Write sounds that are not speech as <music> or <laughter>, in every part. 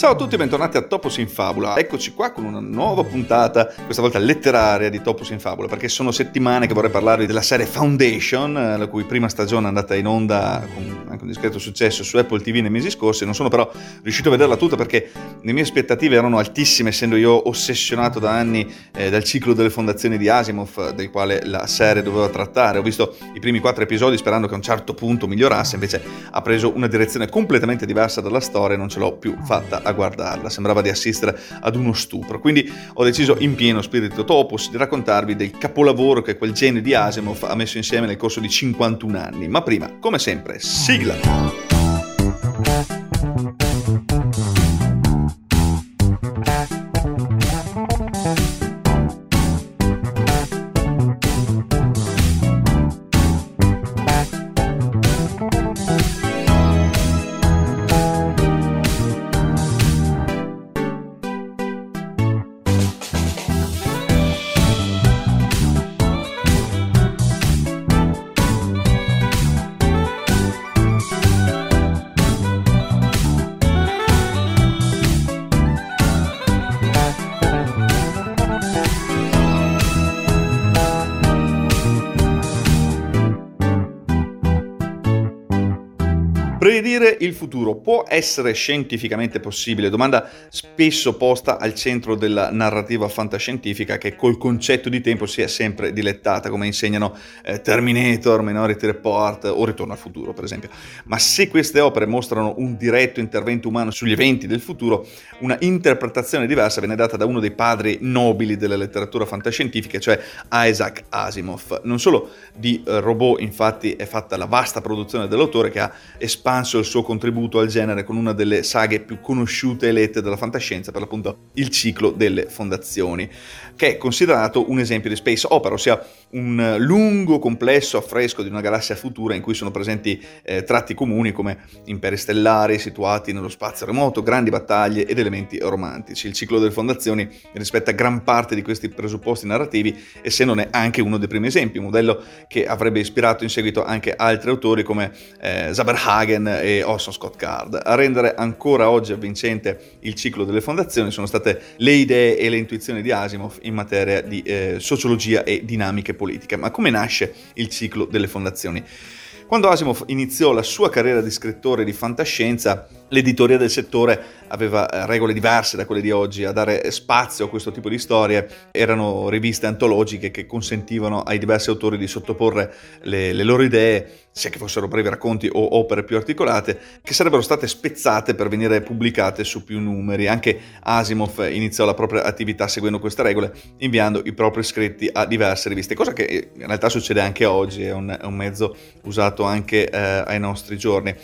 Ciao a tutti e bentornati a Topos in Fabula. Eccoci qua con una nuova puntata, questa volta letteraria di Topos in Fabula, perché sono settimane che vorrei parlarvi della serie Foundation, eh, la cui prima stagione è andata in onda con anche un discreto successo su Apple TV nei mesi scorsi. Non sono però riuscito a vederla tutta perché le mie aspettative erano altissime, essendo io ossessionato da anni eh, dal ciclo delle fondazioni di Asimov, del quale la serie doveva trattare. Ho visto i primi quattro episodi sperando che a un certo punto migliorasse, invece ha preso una direzione completamente diversa dalla storia e non ce l'ho più fatta a guardarla, sembrava di assistere ad uno stupro. Quindi ho deciso in pieno spirito topos di raccontarvi del capolavoro che quel genio di Asimov ha messo insieme nel corso di 51 anni. Ma prima, come sempre, sigla! Predire il futuro può essere scientificamente possibile? Domanda spesso posta al centro della narrativa fantascientifica che col concetto di tempo si è sempre dilettata, come insegnano eh, Terminator, Minority Report o Ritorno al futuro, per esempio. Ma se queste opere mostrano un diretto intervento umano sugli eventi del futuro, una interpretazione diversa viene data da uno dei padri nobili della letteratura fantascientifica, cioè Isaac Asimov. Non solo di eh, robot, infatti, è fatta la vasta produzione dell'autore che ha espanso espanso il suo contributo al genere con una delle saghe più conosciute e lette della fantascienza, per l'appunto il ciclo delle fondazioni, che è considerato un esempio di space opera, ossia un lungo, complesso affresco di una galassia futura in cui sono presenti eh, tratti comuni come imperi stellari situati nello spazio remoto, grandi battaglie ed elementi romantici. Il ciclo delle fondazioni rispetta gran parte di questi presupposti narrativi e se anche uno dei primi esempi, un modello che avrebbe ispirato in seguito anche altri autori come eh, Zaberhagen, Tolkien e Orson Scott Card. A rendere ancora oggi avvincente il ciclo delle fondazioni sono state le idee e le intuizioni di Asimov in materia di eh, sociologia e dinamiche politiche. Ma come nasce il ciclo delle fondazioni? Quando Asimov iniziò la sua carriera di scrittore di fantascienza, l'editoria del settore aveva eh, regole diverse da quelle di oggi, a dare spazio a questo tipo di storie erano riviste antologiche che consentivano ai diversi autori di sottoporre le, le loro idee, sia che fossero brevi racconti o opere più articolate, che sarebbero state spezzate per venire pubblicate su più numeri. Anche Asimov iniziò la propria attività seguendo queste regole, inviando i propri scritti a diverse riviste, cosa che in realtà succede anche oggi, è un, è un mezzo usato anche eh, ai nostri giorni.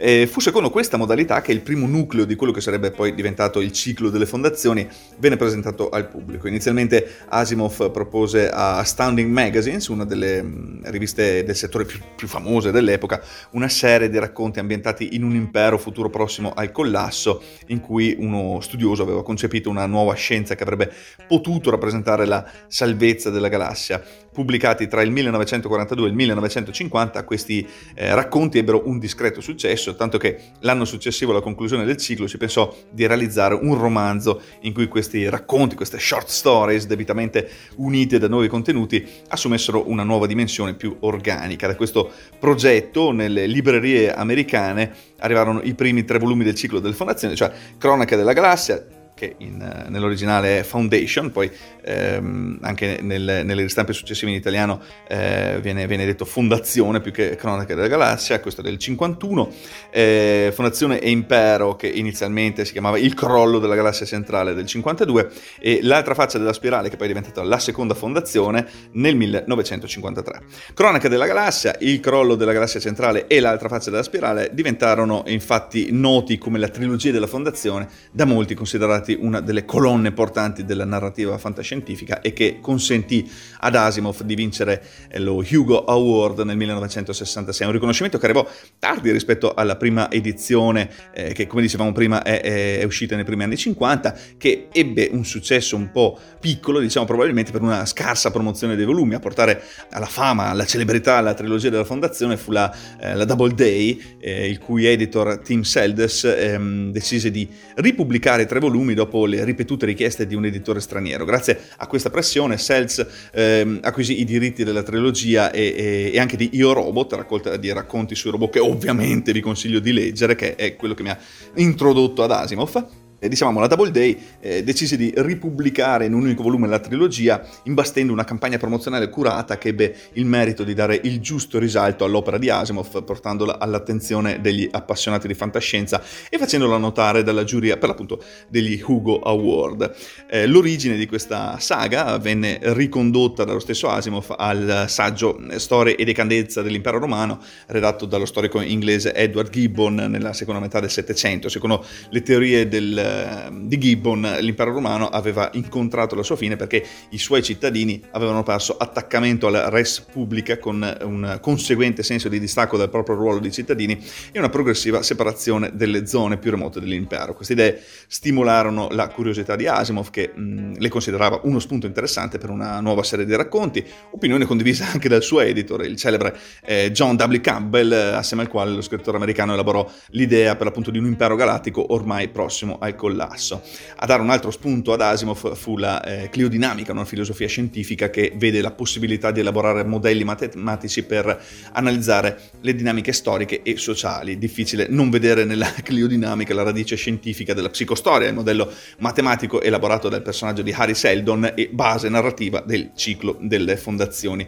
E fu secondo questa modalità che il primo nucleo di quello che sarebbe poi diventato il ciclo delle fondazioni venne presentato al pubblico. Inizialmente Asimov propose a Astounding Magazines, una delle mm, riviste del settore più, più famose dell'epoca, una serie di racconti ambientati in un impero futuro prossimo al collasso, in cui uno studioso aveva concepito una nuova scienza che avrebbe potuto rappresentare la salvezza della galassia. Pubblicati tra il 1942 e il 1950, questi eh, racconti ebbero un discreto successo tanto che l'anno successivo alla conclusione del ciclo si pensò di realizzare un romanzo in cui questi racconti, queste short stories debitamente unite da nuovi contenuti, assumessero una nuova dimensione più organica. Da questo progetto nelle librerie americane arrivarono i primi tre volumi del ciclo delle fondazioni, cioè Cronaca della Galassia, che in, eh, nell'originale è Foundation, poi ehm, anche nel, nelle ristampe successive in italiano eh, viene, viene, detto Fondazione più che Cronache della Galassia, questo è del 51, eh, Fondazione e Impero che inizialmente si chiamava Il crollo della galassia centrale del 52 e L'altra faccia della spirale che poi è diventata la seconda fondazione nel 1953. Cronache della galassia, Il crollo della galassia centrale e L'altra faccia della spirale diventarono infatti noti come la trilogia della fondazione, da molti considerati considerati una delle colonne portanti della narrativa fantascientifica e che consentì ad Asimov di vincere eh, lo Hugo Award nel 1966, un riconoscimento che arrivò tardi rispetto alla prima edizione eh, che come dicevamo prima è, è, è, uscita nei primi anni 50, che ebbe un successo un po' piccolo, diciamo probabilmente per una scarsa promozione dei volumi, a portare alla fama, alla celebrità la trilogia della fondazione fu la, eh, la Double Day, eh, il cui editor Tim Seldes ehm, decise di ripubblicare tre volumi dopo le ripetute richieste di un editore straniero. Grazie a questa pressione Seldes ehm, acquisì i diritti della trilogia e, e, e, anche di Io Robot, raccolta di racconti sui robot che ovviamente vi consiglio di leggere, che è quello che mi ha introdotto ad Asimov eh, diciamo la Double Day eh, decise di ripubblicare in un unico volume la trilogia imbastendo una campagna promozionale curata che ebbe il merito di dare il giusto risalto all'opera di Asimov portandola all'attenzione degli appassionati di fantascienza e facendola notare dalla giuria per l'appunto degli Hugo Award. Eh, l'origine di questa saga venne ricondotta dallo stesso Asimov al saggio Storia e decadenza dell'impero romano redatto dallo storico inglese Edward Gibbon nella seconda metà del Settecento. Secondo le teorie del di Gibbon l'impero romano aveva incontrato la sua fine perché i suoi cittadini avevano perso attaccamento alla res pubblica con un conseguente senso di distacco dal proprio ruolo di cittadini e una progressiva separazione delle zone più remote dell'impero. Queste idee stimolarono la curiosità di Asimov che mh, le considerava uno spunto interessante per una nuova serie di racconti, opinione condivisa <laughs> anche dal suo editor, il celebre eh, John W. Campbell, assieme al quale lo scrittore americano elaborò l'idea per l'appunto di un impero galattico ormai prossimo al collasso. A dare un altro spunto ad Asimov fu la eh, cliodinamica, una filosofia scientifica che vede la possibilità di elaborare modelli matematici per analizzare le dinamiche storiche e sociali. Difficile non vedere nella <laughs> cliodinamica la radice scientifica della psicostoria, il modello matematico elaborato dal personaggio di Harry Seldon e base narrativa del ciclo delle fondazioni.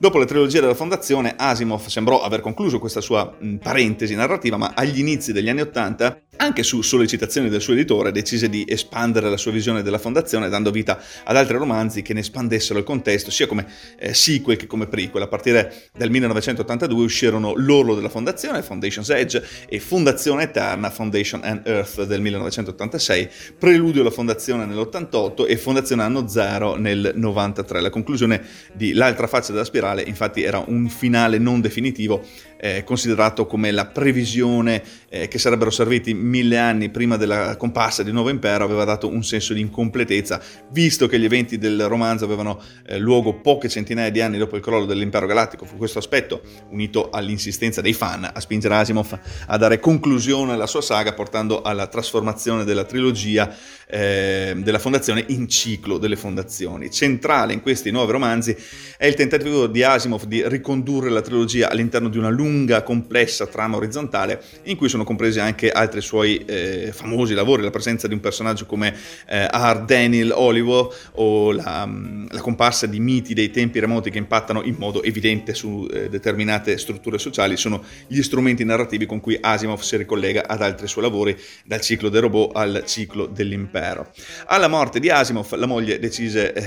Dopo la trilogia della fondazione, Asimov sembrò aver concluso questa sua mh, parentesi narrativa, ma agli inizi degli anni Ottanta anche su sollecitazione del suo editore, decise di espandere la sua visione della fondazione dando vita ad altri romanzi che ne espandessero il contesto, sia come eh, sequel che come prequel. A partire dal 1982 uscirono L'Orlo della Fondazione, Foundation's Edge, e Fondazione Eterna, Foundation and Earth del 1986, Preludio alla Fondazione nell'88 e Fondazione Anno Zero nel 93. La conclusione di L'altra faccia della spirale, infatti, era un finale non definitivo, eh, considerato come la previsione eh, che sarebbero serviti mille anni prima della comparsa di Nuovo Impero aveva dato un senso di incompletezza, visto che gli eventi del romanzo avevano eh, luogo poche centinaia di anni dopo il crollo dell'impero galattico. Fu questo aspetto, unito all'insistenza dei fan, a spingere Asimov a dare conclusione alla sua saga, portando alla trasformazione della trilogia eh, della fondazione in ciclo delle fondazioni. Centrale in questi nuovi romanzi è il tentativo di Asimov di ricondurre la trilogia all'interno di una lunga, complessa trama orizzontale in cui sono compresi anche altri suoi eh, famosi lavori, la presenza di un personaggio come eh, R. Daniel Olivo o la, mm, la, comparsa di miti dei tempi remoti che impattano in modo evidente su eh, determinate strutture sociali sono gli strumenti narrativi con cui Asimov si ricollega ad altri suoi lavori, dal ciclo dei robot al ciclo dell'impero impero. Alla morte di Asimov, la moglie decise eh,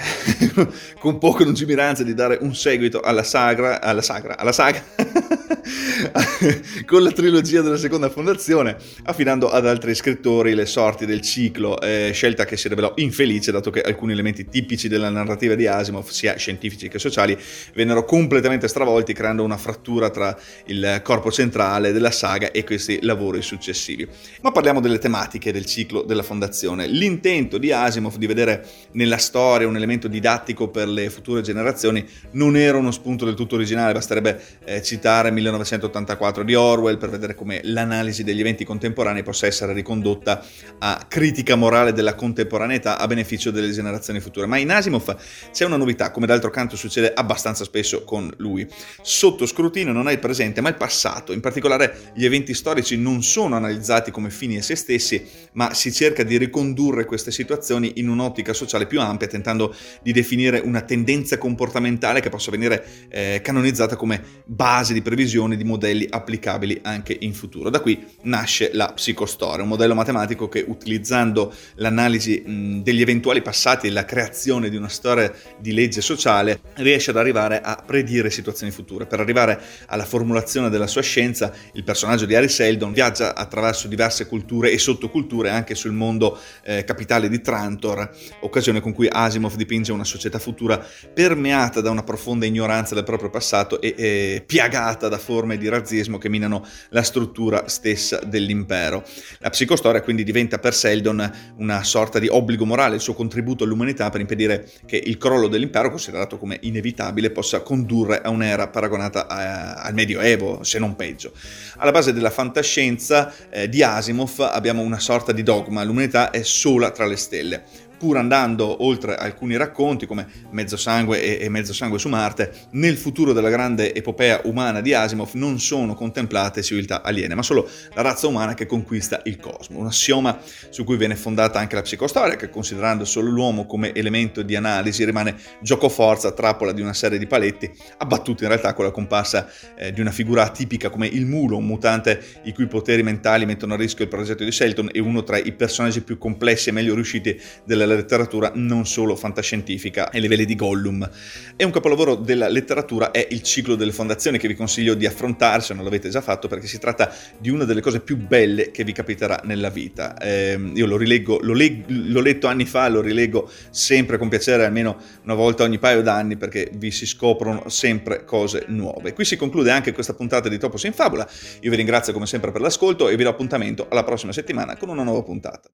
<laughs> con poca lungimiranza di dare un seguito alla sagra, alla sagra, alla saga <laughs> <laughs> con la trilogia della seconda fondazione, affidando ad altri scrittori le sorti del ciclo, eh, scelta che si rivelò infelice dato che alcuni elementi tipici della narrativa di Asimov, sia scientifici che sociali, vennero completamente stravolti creando una frattura tra il corpo centrale della saga e questi lavori successivi. Ma parliamo delle tematiche del ciclo della fondazione. L'intento di Asimov di vedere nella storia un elemento didattico per le future generazioni non era uno spunto del tutto originale, basterebbe eh, citare 1984 di Orwell per vedere come l'analisi degli eventi contemporanei possa essere ricondotta a critica morale della contemporaneità a beneficio delle generazioni future. Ma in Asimov c'è una novità, come d'altro canto succede abbastanza spesso con lui. Sotto scrutinio non è il presente, ma il passato. In particolare gli eventi storici non sono analizzati come fini a se stessi, ma si cerca di ricondurre queste situazioni in un'ottica sociale più ampia, tentando di definire una tendenza comportamentale che possa venire eh, canonizzata come base di previsione dispone di modelli applicabili anche in futuro. Da qui nasce la psicostoria, un modello matematico che utilizzando l'analisi degli eventuali passati e la creazione di una storia di legge sociale riesce ad arrivare a predire situazioni future. Per arrivare alla formulazione della sua scienza, il personaggio di Harry Seldon viaggia attraverso diverse culture e sottoculture anche sul mondo eh, capitale di Trantor, occasione con cui Asimov dipinge una società futura permeata da una profonda ignoranza del proprio passato e, e piagata da forme di razzismo che minano la struttura stessa dell'impero. La psicostoria quindi diventa per Seldon una sorta di obbligo morale, il suo contributo all'umanità per impedire che il crollo dell'impero, considerato come inevitabile, possa condurre a un'era paragonata a, al Medioevo, se non peggio. Alla base della fantascienza eh, di Asimov abbiamo una sorta di dogma, l'umanità è sola tra le stelle pur andando oltre alcuni racconti come Mezzo Sangue e, Mezzo Sangue su Marte, nel futuro della grande epopea umana di Asimov non sono contemplate civiltà aliene, ma solo la razza umana che conquista il cosmo. Un assioma su cui viene fondata anche la psicostoria, che considerando solo l'uomo come elemento di analisi rimane giocoforza, trappola di una serie di paletti, abbattuti in realtà con la comparsa eh, di una figura atipica come il mulo, un mutante i cui poteri mentali mettono a rischio il progetto di Shelton e uno tra i personaggi più complessi e meglio riusciti della della letteratura non solo fantascientifica ai livelli di Gollum. E un capolavoro della letteratura è Il ciclo delle fondazioni che vi consiglio di affrontare se non l'avete già fatto perché si tratta di una delle cose più belle che vi capiterà nella vita. Eh, io lo rileggo, lo leg- l'ho letto anni fa, lo rileggo sempre con piacere almeno una volta ogni paio d'anni perché vi si scoprono sempre cose nuove. Qui si conclude anche questa puntata di Topos in Fabula. Io vi ringrazio come sempre per l'ascolto e vi do appuntamento alla prossima settimana con una nuova puntata.